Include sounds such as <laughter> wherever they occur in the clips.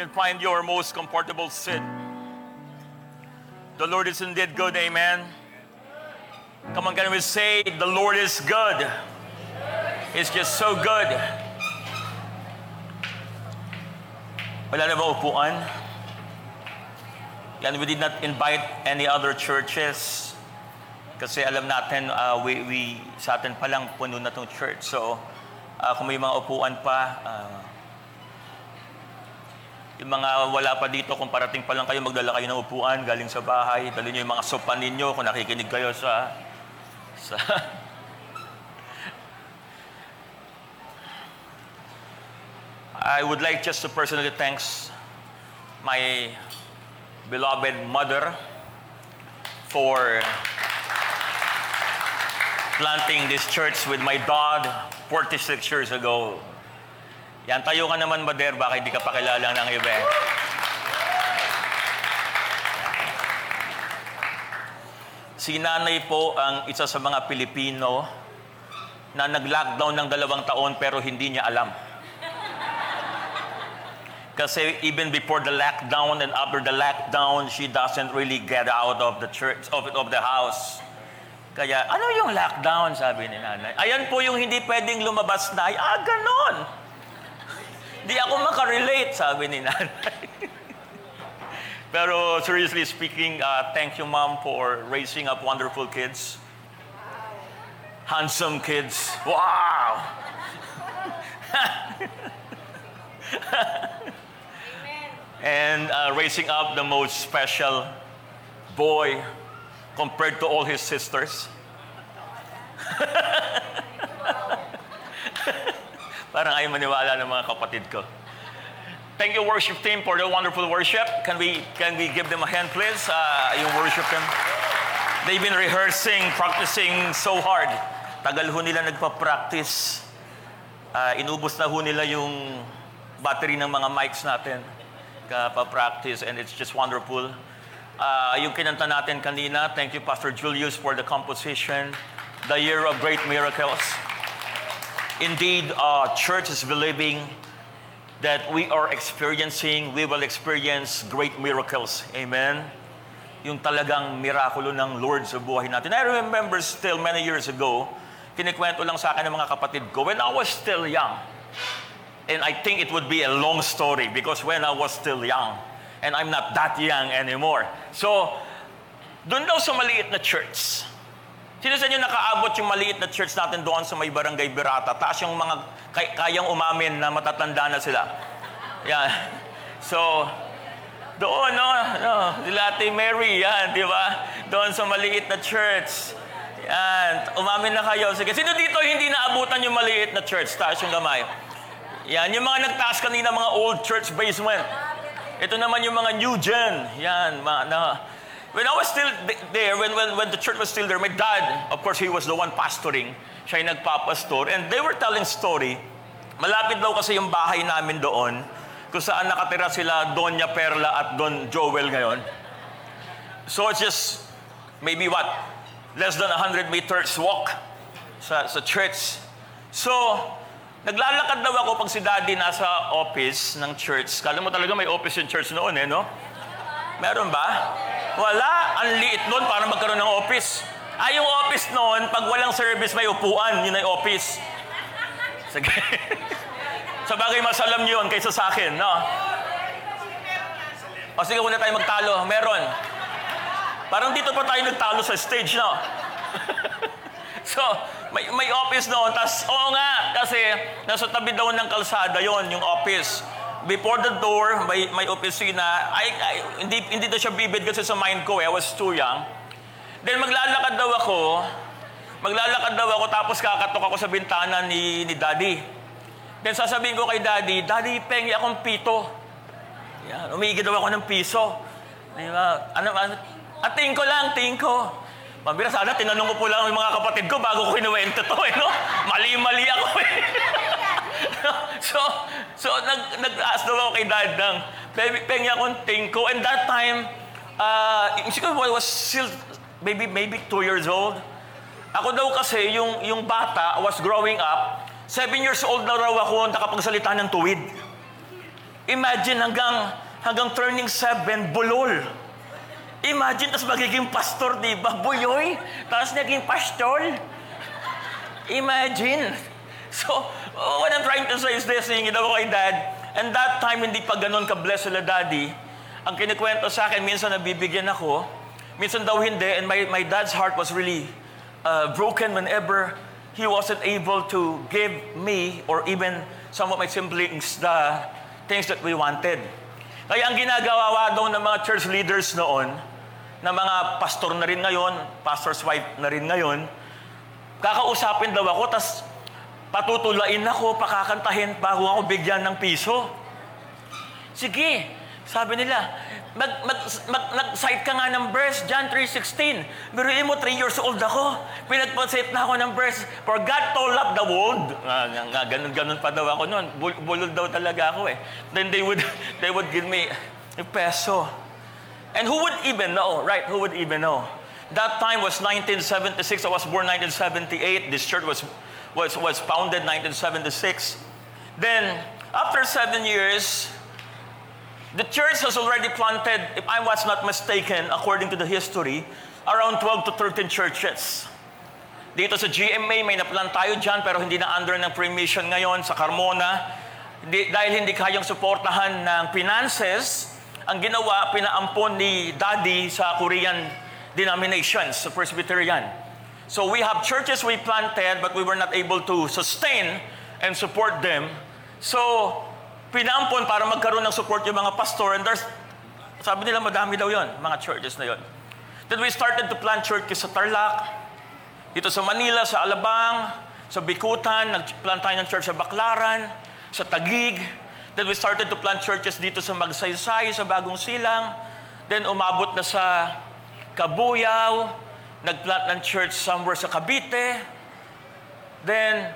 can find your most comfortable seat. The Lord is indeed good, amen. Come on, can we say, The Lord is good? He's just so good. Yan, we did not invite any other churches. Kasi alam natin, uh, we, we, sa atin pa puno na tong church. So, uh, kung may mga upuan pa, uh, yung mga wala pa dito, kung parating pa lang kayo, magdala kayo ng upuan galing sa bahay. Dali nyo yung mga sopa ninyo kung nakikinig kayo sa... sa <laughs> I would like just to personally thanks my beloved mother for planting this church with my dad 46 years ago. Yan, tayo ka naman, Bader, baka hindi ka pakilala ng iba. Si nanay po ang isa sa mga Pilipino na nag-lockdown ng dalawang taon pero hindi niya alam. Kasi even before the lockdown and after the lockdown, she doesn't really get out of the church, of, of the house. Kaya, ano yung lockdown, sabi ni nanay? Ayan po yung hindi pwedeng lumabas na. Ah, ganon. Di ako makarelate, sabi ni nanay. <laughs> Pero seriously speaking, uh, thank you, Mom, for raising up wonderful kids. Handsome kids. Wow! <laughs> and uh, raising up the most special boy compared to all his sisters. <laughs> Parang ayaw maniwala ng mga kapatid ko. Thank you, worship team, for the wonderful worship. Can we, can we give them a hand, please? Uh, yung worship team. They've been rehearsing, practicing so hard. Tagal ho nila nagpa-practice. Uh, inubos na ho nila yung battery ng mga mics natin. Pa-practice, and it's just wonderful. Uh, yung kinanta natin kanina, thank you, Pastor Julius, for the composition. The Year of Great Miracles. Indeed, uh, church is believing that we are experiencing, we will experience great miracles. Amen? Yung talagang mirakulo ng Lord sa buhay natin. I remember still many years ago, kinikwento lang sa akin ng mga kapatid ko, when I was still young, and I think it would be a long story because when I was still young, and I'm not that young anymore. So, doon daw sa maliit na church, Sino sa inyo nakaabot yung maliit na church natin doon sa may barangay Birata? Taas yung mga kay, kayang umamin na matatanda na sila. Yan. So, doon, no, no, sila Ate Mary, yan, di ba? Doon sa maliit na church. Yan, umamin na kayo. Sige, sino dito hindi naabutan yung maliit na church? Taas yung gamay. Yan, yung mga nagtaas kanina, mga old church basement. Ito naman yung mga new gen. Yan, mga, na, When I was still there, when, when, when the church was still there, my dad, of course, he was the one pastoring. Siya yung nagpapastor. And they were telling story. Malapit daw kasi yung bahay namin doon, kung saan nakatira sila Doña Perla at Don Joel ngayon. So it's just maybe what? Less than 100 meters walk sa, sa church. So, naglalakad daw ako pag si daddy nasa office ng church. Kala mo talaga may office yung church noon eh, no? Meron ba? Wala. Ang liit nun para magkaroon ng office. Ay, yung office noon, pag walang service, may upuan. Yun ay office. Sige. <laughs> sa bagay, mas alam nyo yun kaysa sa akin, no? O sige, muna tayo magtalo. Meron. Parang dito pa tayo nagtalo sa stage, no? <laughs> so, may, may office noon. Tapos, oo nga, kasi nasa tabi daw ng kalsada yon yung office before the door, may, may opisina. I, I, hindi, hindi daw siya bibid kasi sa mind ko eh. I was too young. Then maglalakad daw ako. Maglalakad daw ako tapos kakatok ako sa bintana ni, ni daddy. Then sasabihin ko kay daddy, Daddy, pengi akong pito. Yan, umigid daw ako ng piso. Di ba? Ano, ano? At tingin ko lang, tingin ko. Mabira sana, tinanong ko po lang yung mga kapatid ko bago ko kinuwento to eh, no? Mali-mali ako eh. <laughs> <laughs> so, so nag, nag-ask daw ako kay dad ng pengi akong tingko. And that time, uh, siguro I was still maybe, maybe two years old. Ako daw kasi, yung, yung bata, was growing up, seven years old na raw ako nakapagsalita ng tuwid. Imagine hanggang, hanggang turning seven, bulol. Imagine, tapos magiging pastor, di ba? Buyoy. Tapos naging pastor. Imagine. So, what I'm trying to say is this, yung ginawa kay dad, and that time, hindi pa ganun ka-bless sila daddy, ang kinikwento sa akin, minsan nabibigyan ako, minsan daw hindi, and my, my dad's heart was really uh, broken whenever he wasn't able to give me or even some of my siblings the things that we wanted. Kaya ang ginagawa daw ng mga church leaders noon, na mga pastor na rin ngayon, pastor's wife na rin ngayon, kakausapin daw ako, tas patutulain ako, pakakantahin bago ako bigyan ng piso. Sige, sabi nila, mag, mag, mag, nag-cite ka nga ng verse, John 3.16. Biruin mo, 3 years old ako. Pinagpa-cite na ako ng verse, For God so loved the world. Ganun, ganun pa daw ako noon. Bul- bulol daw talaga ako eh. Then they would, <laughs> they would give me a peso. And who would even know, right? Who would even know? That time was 1976. I was born 1978. This church was, was, was founded 1976. Then, after seven years, the church has already planted, if I was not mistaken, according to the history, around 12 to 13 churches. Dito sa GMA, may naplan tayo dyan, pero hindi na under ng pre-mission ngayon sa Carmona. Di, dahil hindi kayang suportahan ng finances, ang ginawa, pinaampon ni Daddy sa Korean denominations, sa Presbyterian. So we have churches we planted, but we were not able to sustain and support them. So, pinampon para magkaroon ng support yung mga pastor. And there's, sabi nila madami daw yon mga churches na yon. Then we started to plant churches sa Tarlac, dito sa Manila, sa Alabang, sa Bikutan, nag-plant tayo ng church sa Baclaran, sa Tagig. Then we started to plant churches dito sa Magsaysay, sa Bagong Silang. Then umabot na sa Kabuyaw, nag-plant ng church somewhere sa Cavite. Then,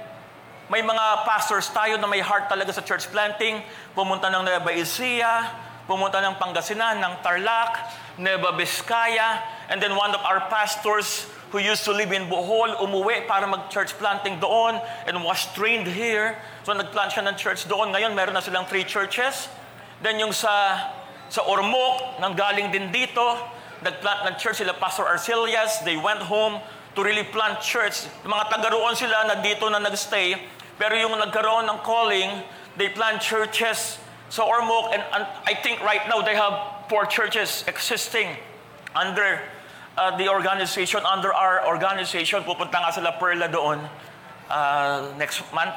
may mga pastors tayo na may heart talaga sa church planting. Pumunta ng Nueva Ecija, pumunta ng Pangasinan, ng Tarlac, Nueva Vizcaya, and then one of our pastors who used to live in Bohol, umuwi para mag-church planting doon and was trained here. So nag-plant siya ng church doon. Ngayon, meron na silang three churches. Then yung sa, sa Ormoc, nanggaling din dito, nag-plant ng church sila Pastor Arcelias. They went home to really plant church. Mga taga roon sila na dito na nagstay, pero yung nagkaroon ng calling, they plant churches sa Ormoc, and, and I think right now they have four churches existing under uh, the organization, under our organization. Pupunta nga sila Perla doon uh, next month.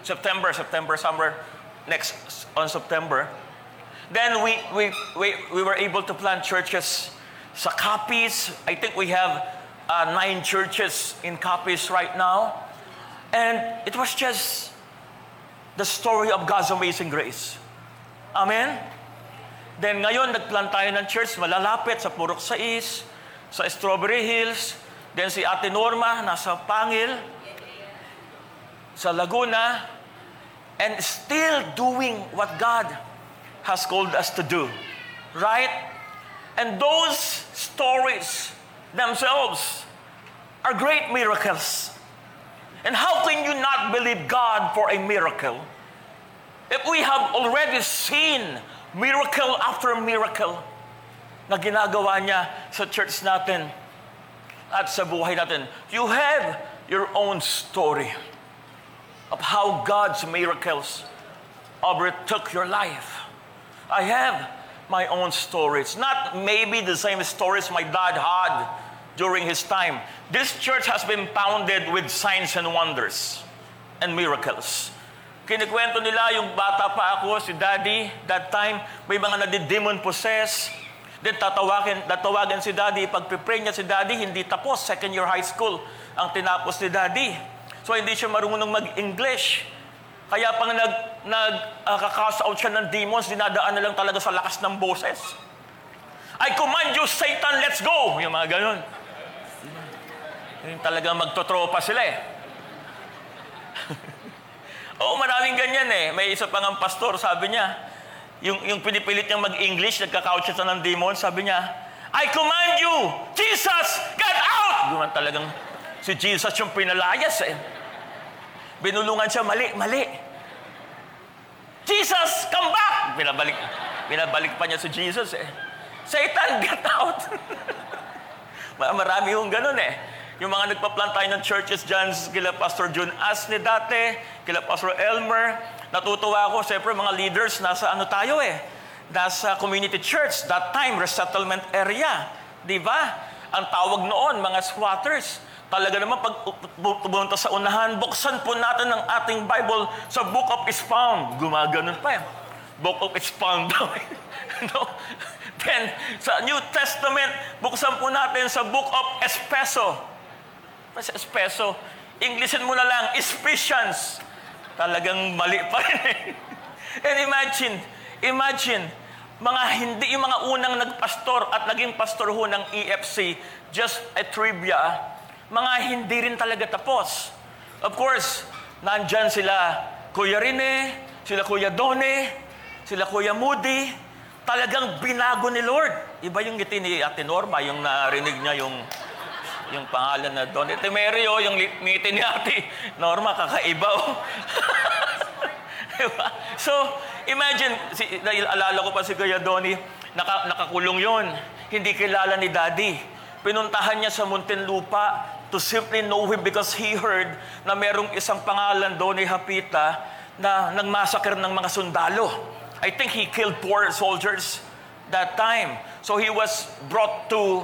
September, September, somewhere next on September. Then we, we, we, we were able to plant churches sa Capiz. I think we have uh, nine churches in Capiz right now. And it was just the story of God's amazing grace. Amen? Then ngayon, nagplan tayo ng church malalapit sa Purok Sais, sa Strawberry Hills. Then si Ate Norma, nasa Pangil, sa Laguna. And still doing what God has called us to do. Right? And those stories themselves are great miracles. And how can you not believe God for a miracle? If we have already seen miracle after miracle na ginagawa niya sa church natin at sa buhay natin, you have your own story of how God's miracles overtook your life. I have my own story. It's not maybe the same stories my dad had during his time. This church has been founded with signs and wonders and miracles. Kinikwento nila yung bata pa ako, si daddy, that time, may mga nadidemon possess. Then tatawagin, tatawagan si daddy, pag pray niya si daddy, hindi tapos, second year high school ang tinapos ni daddy. So hindi siya marunong mag-English. Kaya pang nag, nag uh, out siya ng demons, dinadaan na lang talaga sa lakas ng boses. I command you, Satan, let's go! Yung mga ganun. Yung talagang magtotropa sila eh. <laughs> Oo, maraming ganyan eh. May isa pang ang pastor, sabi niya, yung, yung pinipilit niyang mag-English, nagka-couch siya ng demon, sabi niya, I command you, Jesus, get out! Guman talagang si Jesus yung pinalayas eh. Binulungan siya, mali, mali. Jesus, come back! Binabalik, binabalik pa niya si Jesus eh. Satan, get out! <laughs> Marami yung ganun eh. Yung mga nagpa-plant tayo ng churches dyan, kila Pastor June Asne dati, kila Pastor Elmer, natutuwa ako, siyempre mga leaders, nasa ano tayo eh, nasa community church, that time, resettlement area. Di ba? Ang tawag noon, mga squatters. Talaga naman, pag pumunta sa unahan, buksan po natin ang ating Bible sa Book of Expound. Gumaganon pa yan. Book of Expound <laughs> daw. no? Then, sa New Testament, buksan po natin sa Book of Espeso. Mas espeso. Englishin mo na lang, Ephesians. Talagang mali pa rin eh. <laughs> And imagine, imagine, mga hindi, yung mga unang nagpastor at naging pastor ho ng EFC, just a trivia, mga hindi rin talaga tapos. Of course, nandyan sila Kuya Rene, sila Kuya Done, sila Kuya Moody, talagang binago ni Lord. Iba yung ngiti ni Ate Norma, yung narinig niya yung yung pangalan na Don Etemerio, yung ngiti ni Ate Norma, kakaiba oh. <laughs> diba? So, imagine, si, alala ko pa si Kuya Donny, naka, nakakulong yon Hindi kilala ni Daddy. Pinuntahan niya sa Muntinlupa to simply know him because he heard na merong isang pangalan doon ni Hapita na nagmasakir ng mga sundalo. I think he killed poor soldiers that time. So he was brought to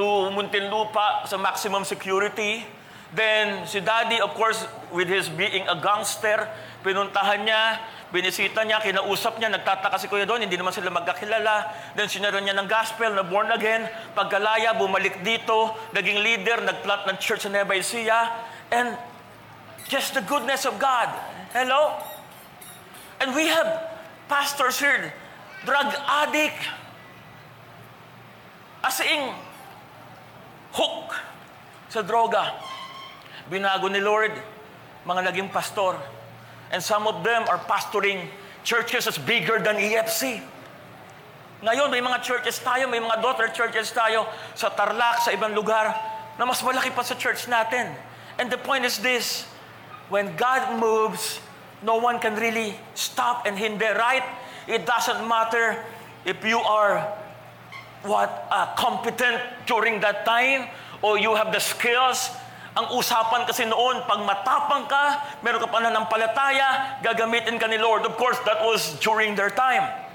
to Muntinlupa sa maximum security. Then si Daddy, of course, with his being a gangster, pinuntahan niya, binisita niya, kinausap niya, nagtataka si Kuya doon, hindi naman sila magkakilala. Then sinaran niya ng gospel na born again. Pagkalaya, bumalik dito, naging leader, nagplant ng church sa Nueva Ecija. And just the goodness of God. Hello? And we have pastors here, drug addict, as in, hook sa droga. Binago ni Lord, mga naging pastor. And some of them are pastoring churches as bigger than EFC. Ngayon, may mga churches tayo, may mga daughter churches tayo sa Tarlac, sa ibang lugar, na mas malaki pa sa church natin. And the point is this, when God moves, no one can really stop and hinder, right? It doesn't matter if you are what uh, competent during that time or you have the skills ang usapan kasi noon, pag matapang ka, meron ka pananampalataya, gagamitin ka ni Lord. Of course, that was during their time.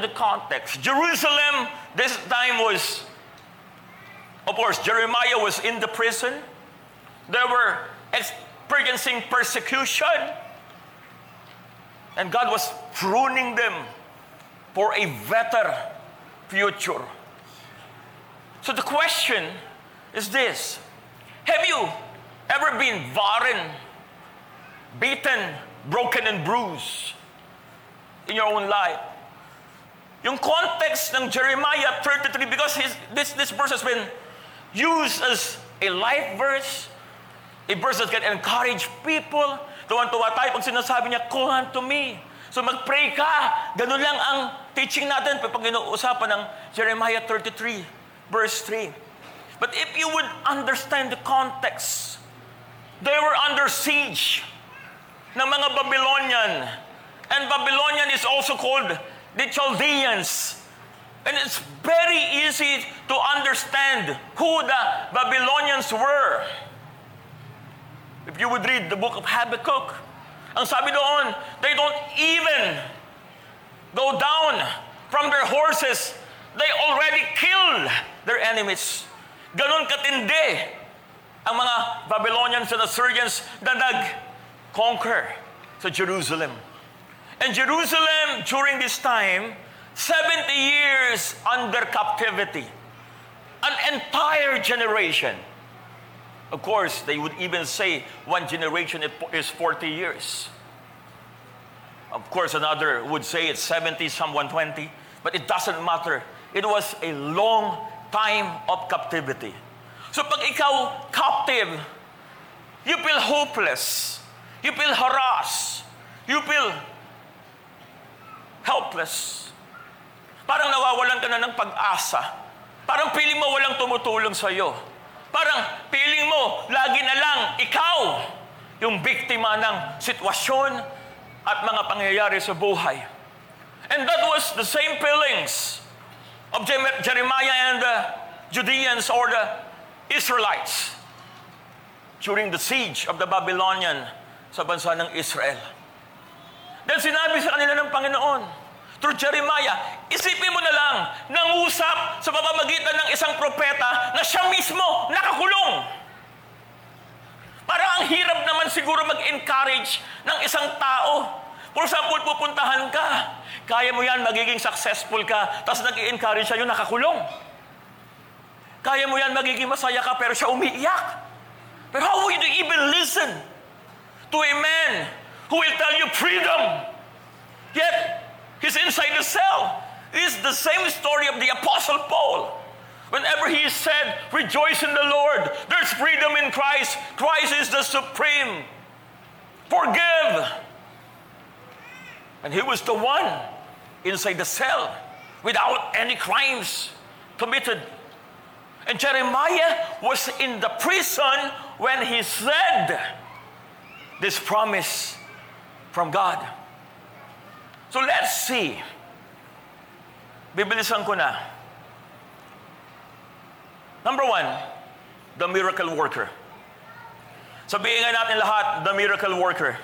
To the context. Jerusalem, this time was, of course, Jeremiah was in the prison. They were experiencing persecution. And God was pruning them for a better future. So the question is this Have you ever been barren, beaten, broken, and bruised in your own life? Yung context ng Jeremiah 33, because his, this, this verse has been used as a life verse, a verse that can encourage people. Tuwan-tuwa tayo pag sinasabi niya, call unto me. So mag-pray ka. Ganun lang ang teaching natin pag inuusapan ng Jeremiah 33, verse 3. But if you would understand the context, they were under siege ng mga Babylonian. And Babylonian is also called the Chaldeans. And it's very easy to understand who the Babylonians were. If you would read the book of Habakkuk, ang sabi doon, they don't even go down from their horses. They already killed their enemies. Ganon katindi ang mga Babylonians and Assyrians na nag-conquer sa Jerusalem. And Jerusalem during this time, 70 years under captivity. An entire generation. Of course, they would even say one generation is 40 years. Of course, another would say it's 70, some 120, but it doesn't matter. It was a long time of captivity. So pag ikaw captive, you feel hopeless. You feel harassed. You feel helpless. Parang nawawalan ka na ng pag-asa. Parang piling mo walang tumutulong sa iyo. Parang piling mo, lagi na lang ikaw yung biktima ng sitwasyon at mga pangyayari sa buhay. And that was the same feelings of Jeremiah and the Judeans or the Israelites during the siege of the Babylonian sa bansa ng Israel. Then sinabi sa kanila ng Panginoon, through Jeremiah, isipin mo na lang, nangusap sa pamamagitan ng isang propeta na siya mismo nakakulong. Parang ang hirap naman siguro mag-encourage ng isang tao. For example, pupuntahan ka. Kaya mo yan, magiging successful ka, tapos nag-encourage siya yung nakakulong. Kaya mo yan, magiging masaya ka, pero siya umiiyak. But how would you even listen to a man who will tell you freedom. Yet, he's inside the cell. It's the same story of the Apostle Paul. Whenever he said, Rejoice in the Lord, there's freedom in Christ. Christ is the supreme. Forgive. And he was the one inside the cell without any crimes committed. And Jeremiah was in the prison when he said this promise from God. So let's see. Bibilisan ko na. Number one, the miracle worker. Sabihin nga natin lahat, the miracle worker.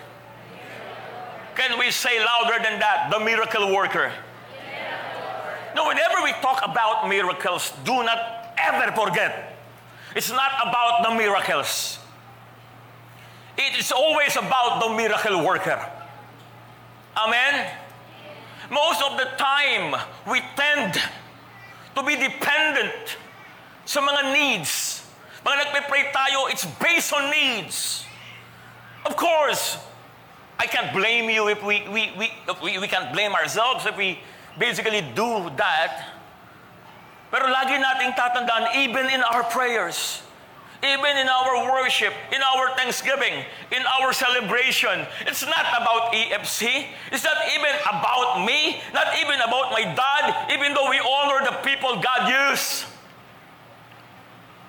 Can we say louder than that, the miracle worker? No, whenever we talk about miracles, do not ever forget. It's not about the miracles. It is always about the miracle worker. Amen? Most of the time, we tend to be dependent sa mga needs. Mga nagpe-pray tayo, it's based on needs. Of course, I can't blame you if we, we, we, we, we can't blame ourselves if we basically do that. Pero lagi nating tatandaan, even in our prayers, even in our worship, in our thanksgiving, in our celebration. It's not about EFC. It's not even about me, not even about my dad, even though we honor the people God used.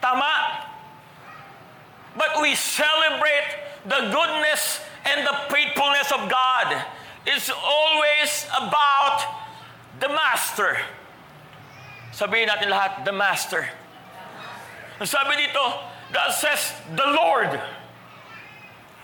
Tama. But we celebrate the goodness and the faithfulness of God. It's always about the Master. Sabihin natin lahat, the Master. Sabi dito, God says, the Lord.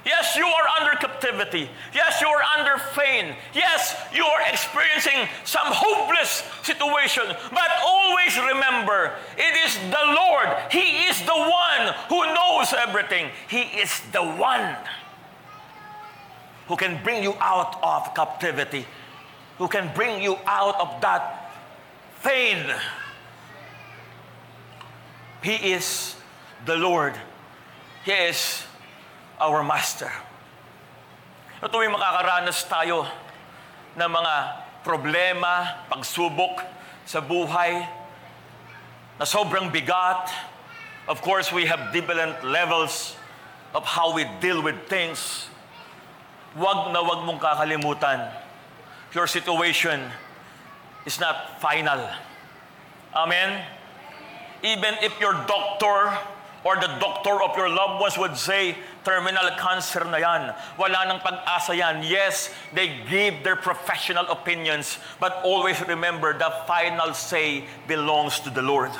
Yes, you are under captivity. Yes, you are under pain. Yes, you are experiencing some hopeless situation. But always remember, it is the Lord. He is the one who knows everything. He is the one who can bring you out of captivity, who can bring you out of that pain. He is the Lord. He is our Master. At tuwing makakaranas tayo ng mga problema, pagsubok sa buhay na sobrang bigat, of course, we have different levels of how we deal with things. Huwag na huwag mong kakalimutan, your situation is not final. Amen? Even if your doctor or the doctor of your loved ones would say, terminal cancer na yan. Wala nang pag-asa yan. Yes, they give their professional opinions, but always remember the final say belongs to the Lord.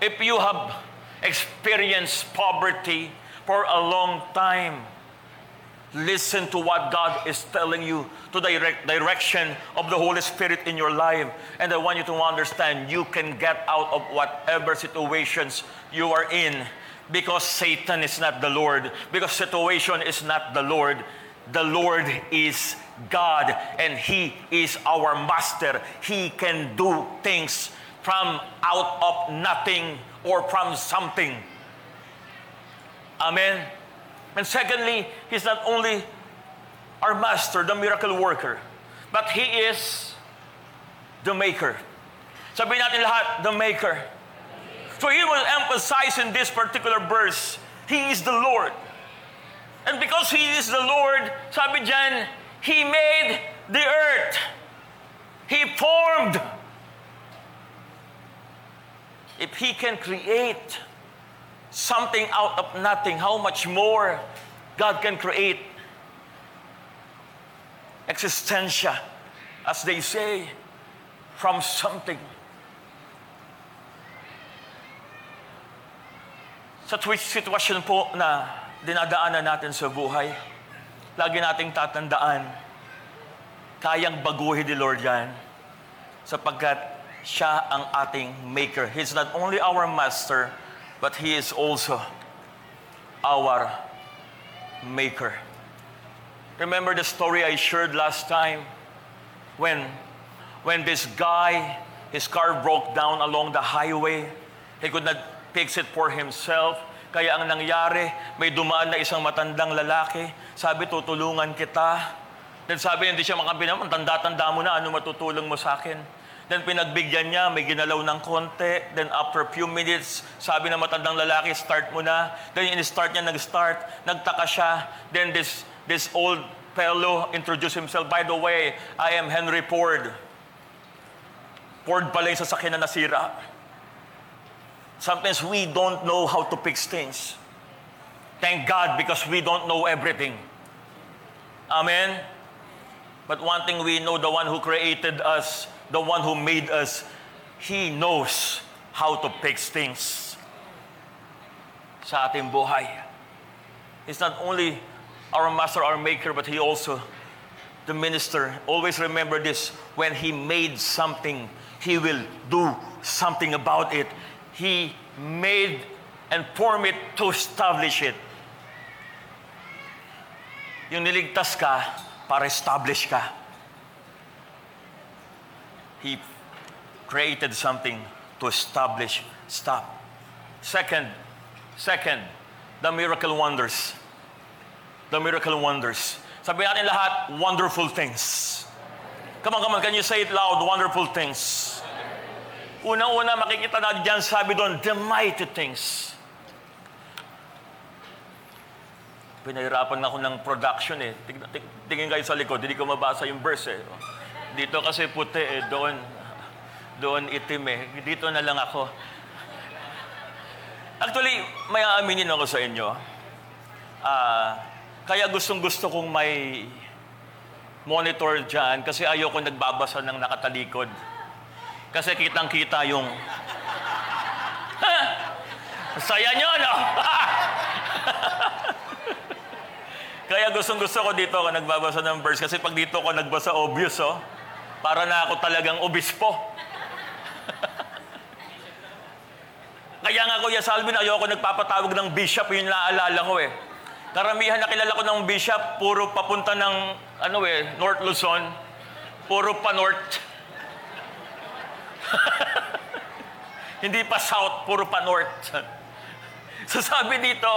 If you have experienced poverty for a long time, Listen to what God is telling you, to the direct direction of the Holy Spirit in your life. And I want you to understand you can get out of whatever situations you are in because Satan is not the Lord, because situation is not the Lord. The Lord is God and He is our master. He can do things from out of nothing or from something. Amen. And secondly, He's not only our master, the miracle worker, but He is the maker. Sabihin natin lahat, the maker. So He will emphasize in this particular verse, He is the Lord. And because He is the Lord, sabi dyan, He made the earth. He formed. If He can create, something out of nothing, how much more God can create existentia, as they say, from something. Sa sitwasyon po na dinadaanan natin sa buhay, lagi nating tatandaan, kayang baguhin ni Lord yan sapagkat siya ang ating maker. He's not only our master, but He is also our Maker. Remember the story I shared last time when, when this guy, his car broke down along the highway. He could not fix it for himself. Kaya ang nangyari, may dumaan na isang matandang lalaki. Sabi, tutulungan kita. Then sabi, hindi siya makabinam, tanda-tanda mo na, ano matutulong mo sa akin? Then pinagbigyan niya, may ginalaw ng konti. Then after a few minutes, sabi ng matandang lalaki, start mo na. Then in-start niya, nag-start. Nagtaka siya. Then this, this old fellow introduced himself. By the way, I am Henry Ford. Ford pala yung sasakyan na nasira. Sometimes we don't know how to fix things. Thank God because we don't know everything. Amen? But one thing we know, the one who created us the one who made us, He knows how to fix things sa ating buhay. He's not only our master, our maker, but He also the minister. Always remember this when He made something, He will do something about it. He made and formed it to establish it. Yung niligtas ka, para establish ka. He created something to establish stop. Second, second, the miracle wonders. The miracle wonders. Sabi natin lahat, wonderful things. Come on, come on, can you say it loud? Wonderful things. Unang-una makikita natin dyan, sabi doon, the mighty things. Pinahirapan ako ng production eh. Tingin kayo sa likod, hindi ko mabasa yung verse eh. Dito kasi puti eh, doon, doon itim eh. Dito na lang ako. Actually, may aaminin ako sa inyo. Uh, kaya gustong gusto kong may monitor dyan kasi ayoko nagbabasa ng nakatalikod. Kasi kitang-kita yung... Saya nyo, no? <laughs> Kaya gustong gusto ko dito ako nagbabasa ng verse kasi pag dito ko nagbasa obvious oh. Para na ako talagang obispo. Kaya nga Kuya Salvin, ayoko nagpapatawag ng bishop, yun naaalala ko eh. Karamihan na kilala ko ng bishop, puro papunta ng, ano eh, North Luzon. Puro pa North. <laughs> Hindi pa South, puro pa North. <laughs> so sabi dito,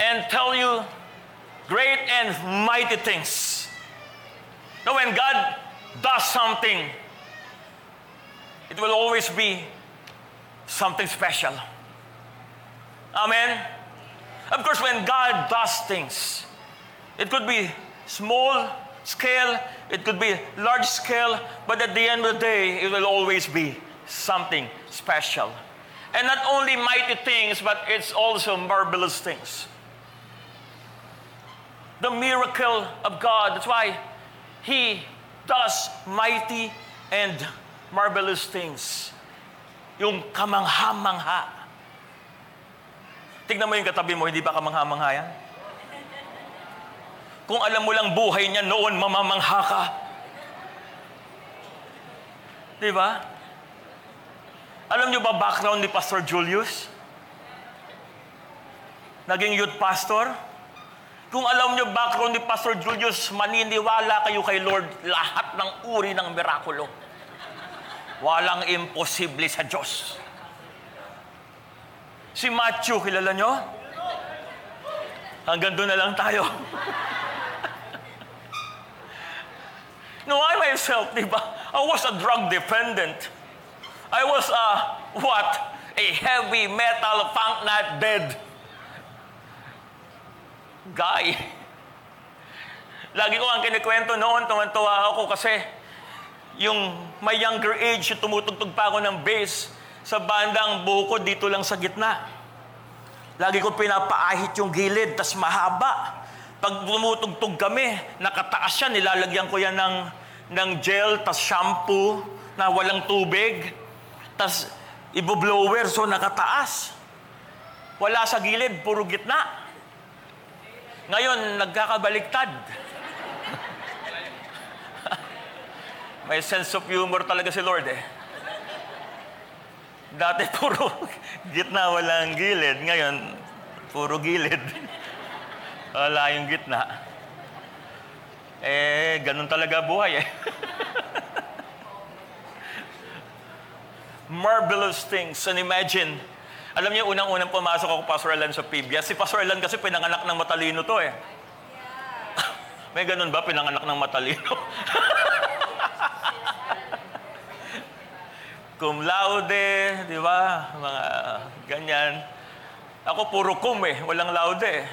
and tell you great and mighty things. Now when God does something, it will always be something special. Amen? Of course, when God does things, it could be small scale, it could be large scale, but at the end of the day, it will always be something special. And not only mighty things, but it's also marvelous things. The miracle of God, that's why He does mighty and marvelous things. Yung kamangha-mangha. Tignan mo yung katabi mo, hindi ba kamangha-mangha yan? Kung alam mo lang buhay niya noon, mamamangha ka. Di ba? Alam niyo ba background ni Pastor Julius? Naging youth pastor? Kung alam niyo background ni Pastor Julius, maniniwala kayo kay Lord lahat ng uri ng mirakulo. Walang imposible sa Diyos. Si Matthew, kilala nyo? Hanggang doon na lang tayo. <laughs> no, I myself, di ba? I was a drug dependent. I was a, what? A heavy metal funk not dead guy. Lagi ko ang kinikwento noon, tuwan-tuwa ako kasi yung my younger age, tumutugtog pa ako ng bass sa bandang buko dito lang sa gitna. Lagi ko pinapaahit yung gilid, tas mahaba. Pag tumutugtog kami, nakataas siya, nilalagyan ko yan ng, ng gel, tas shampoo na walang tubig, tas ibo-blower, so nakataas. Wala sa gilid, puro gitna. Ngayon, nagkakabaliktad. May sense of humor talaga si Lord eh. Dati puro <laughs> gitna, walang gilid. Ngayon, puro gilid. <laughs> Wala yung gitna. Eh, ganun talaga buhay eh. <laughs> Marvelous things. And imagine, alam niyo, unang-unang pumasok ako Pastor Alan sa PBS. Si Pastor Alan kasi pinanganak ng matalino to eh. May ganun ba, pinanganak ng matalino? <laughs> cum laude, di ba? Mga ganyan. Ako puro cum eh, walang laude eh.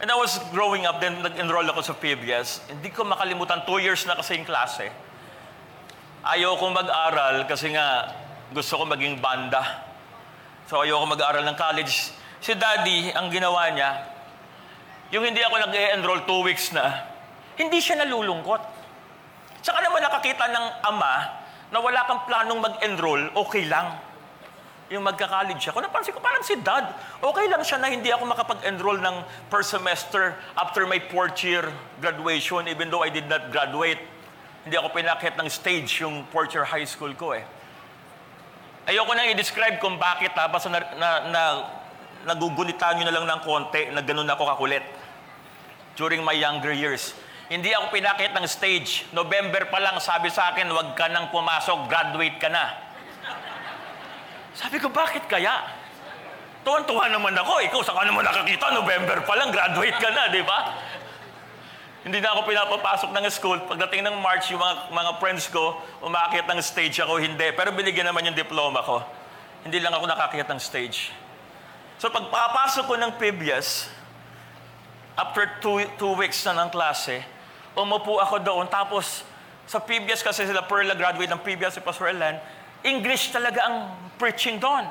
And I was growing up, then nag-enroll ako sa PBS. Hindi ko makalimutan, two years na kasi yung klase. Ayaw kong mag-aral kasi nga gusto ko maging banda. So ayaw ko mag-aral ng college. Si daddy, ang ginawa niya, yung hindi ako nag-enroll two weeks na, hindi siya nalulungkot. Tsaka naman nakakita ng ama na wala kang planong mag-enroll, okay lang. Yung magka-college ako, napansin ko parang si dad, okay lang siya na hindi ako makapag-enroll ng first semester after my fourth year graduation, even though I did not graduate. Hindi ako pinakit ng stage yung fourth year high school ko eh. Ayoko nang i-describe kung bakit ha, basta na, na, na nagugunitan nyo na lang ng konti na ganun ako kakulit during my younger years. Hindi ako pinakit ng stage. November pa lang sabi sa akin, huwag ka nang pumasok, graduate ka na. Sabi ko, bakit kaya? Tuwan-tuwa naman ako. Ikaw, saka naman nakakita, November pa lang, graduate ka na, di ba? Hindi na ako pinapapasok ng school. Pagdating ng March, yung mga, mga friends ko, umakit ng stage ako, hindi. Pero binigyan naman yung diploma ko. Hindi lang ako nakakit ng stage. So pagpapasok ko ng PBS, after two, two weeks na ng klase, umupo ako doon. Tapos, sa PBS kasi sila Perla graduate ng PBS si Pastor Elan, English talaga ang preaching doon.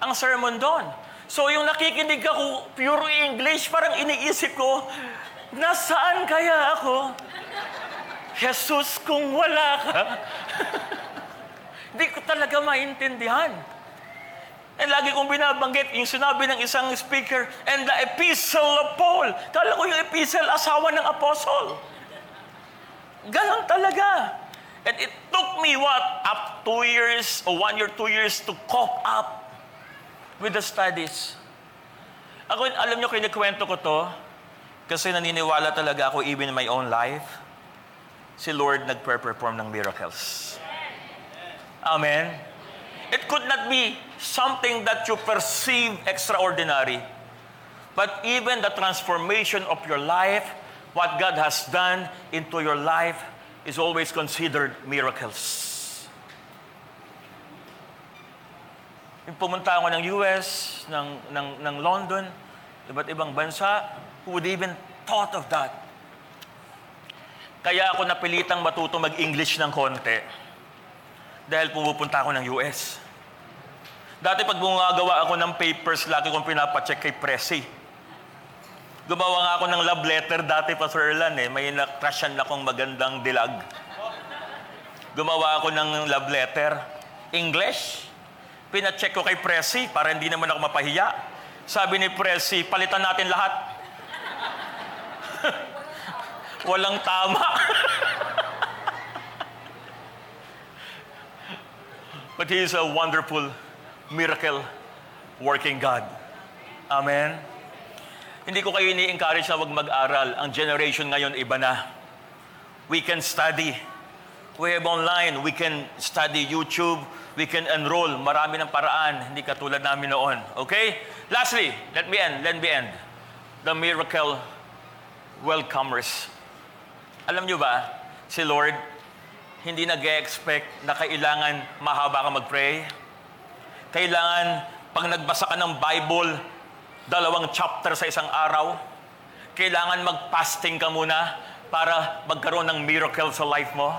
Ang sermon doon. So yung nakikinig ako, pure English, parang iniisip ko, nasaan kaya ako? Jesus, kung wala ka. Hindi <laughs> ko talaga maintindihan. And lagi kong binabanggit yung sinabi ng isang speaker, and the epistle of Paul. Kala ko yung epistle, asawa ng apostle. Ganon talaga. And it took me, what, up two years, or one year, two years to cope up with the studies. Ako, alam nyo, kinikwento ko to, kasi naniniwala talaga ako even in my own life, si Lord nagpe-perform ng miracles. Amen? It could not be something that you perceive extraordinary, but even the transformation of your life, what God has done into your life, is always considered miracles. Pumunta ako ng US, ng, ng, ng London, iba't ibang bansa, who would even thought of that? Kaya ako napilitang matuto mag-English ng konti dahil pumupunta ako ng US. Dati pag gumagawa ako ng papers, lagi kong pinapacheck kay Presi. Gumawa nga ako ng love letter dati pa Sir Erlan eh. May nakrasyan akong magandang dilag. Gumawa ako ng love letter. English. Pinacheck ko kay Presi para hindi naman ako mapahiya. Sabi ni Presi, palitan natin lahat. <laughs> Walang tama. But He is a wonderful, miracle working God. Amen. Hindi ko kayo ini-encourage na wag mag-aral. Ang generation ngayon iba na. We can study. We have online. We can study YouTube. We can enroll. Marami ng paraan. Hindi katulad namin noon. Okay? Lastly, let me end. Let me end. The miracle welcomers. Alam nyo ba, si Lord, hindi nag-expect na kailangan mahaba ka mag-pray. Kailangan, pag nagbasa ka ng Bible, dalawang chapter sa isang araw, kailangan mag-fasting ka muna para magkaroon ng miracle sa life mo.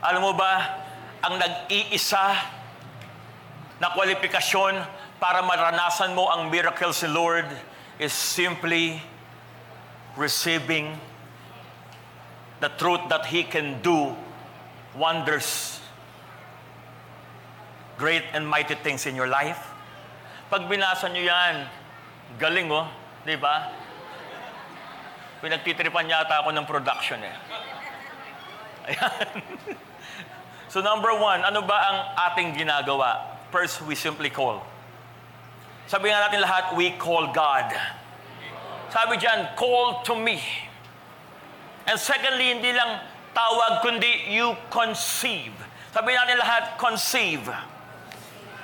Alam mo ba, ang nag-iisa na kwalifikasyon para maranasan mo ang miracle si Lord is simply receiving the truth that He can do wonders, great and mighty things in your life. Pag binasa nyo yan, galing oh, di ba? Pinagtitripan yata ako ng production eh. Ayan. <laughs> so number one, ano ba ang ating ginagawa? First, we simply call. Sabi nga natin lahat, we call God. Sabi dyan, call to me. And secondly, hindi lang tawag, kundi you conceive. Sabi natin lahat, conceive.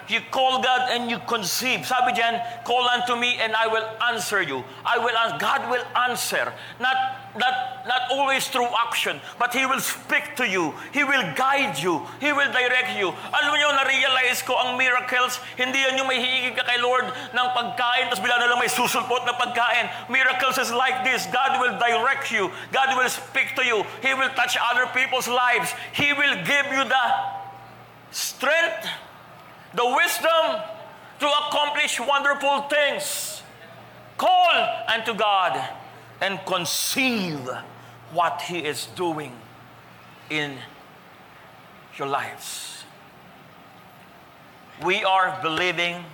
You call God and you conceive. Sabi diyan, call unto me and I will answer you. I will God will answer. Not not not always through action, but He will speak to you. He will guide you. He will direct you. Alam mo na-realize ko ang miracles, hindi yan yung may hiigig ka kay Lord ng pagkain, tapos bila na lang may susulpot na pagkain. Miracles is like this. God will direct you. God will speak to you. He will touch other people's lives. He will give you the strength the wisdom to accomplish wonderful things. Call unto God and conceive what He is doing in your lives. We are believing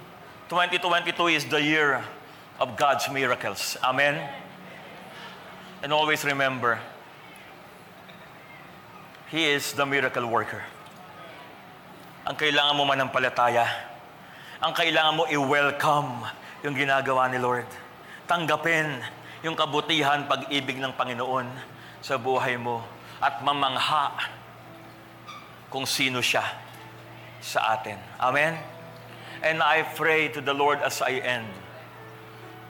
2022 is the year of God's miracles. Amen. And always remember, He is the miracle worker. Ang kailangan mo manampalataya. Ang kailangan mo i-welcome yung ginagawa ni Lord. Tanggapin yung kabutihan, pag-ibig ng Panginoon sa buhay mo at mamangha kung sino siya sa atin. Amen? And I pray to the Lord as I end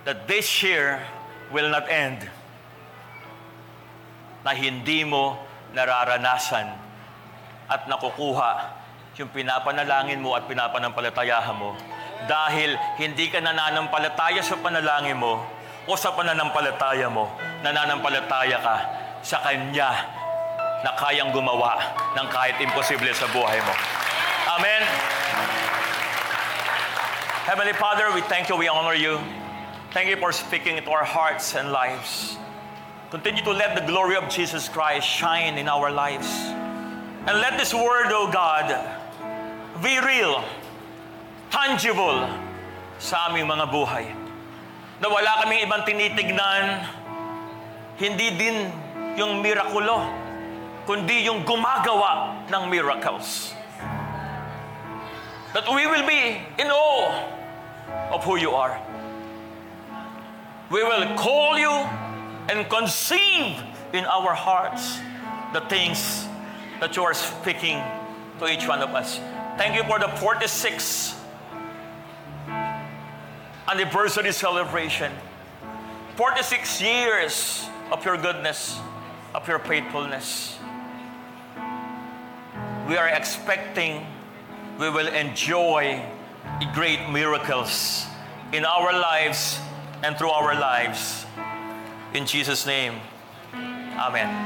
that this year will not end na hindi mo nararanasan at nakukuha yung pinapanalangin mo at pinapanampalatayahan mo dahil hindi ka nananampalataya sa panalangin mo o sa pananampalataya mo, nananampalataya ka sa Kanya na kayang gumawa ng kahit imposible sa buhay mo. Amen. Heavenly Father, we thank you, we honor you. Thank you for speaking into our hearts and lives. Continue to let the glory of Jesus Christ shine in our lives. And let this word, O oh God, be real tangible sa aming mga buhay. Na wala kaming ibang tinitignan, hindi din yung mirakulo, kundi yung gumagawa ng miracles. That we will be in awe of who you are. We will call you and conceive in our hearts the things that you are speaking to each one of us. Thank you for the 46th anniversary celebration. 46 years of your goodness, of your faithfulness. We are expecting we will enjoy great miracles in our lives and through our lives. In Jesus' name, Amen.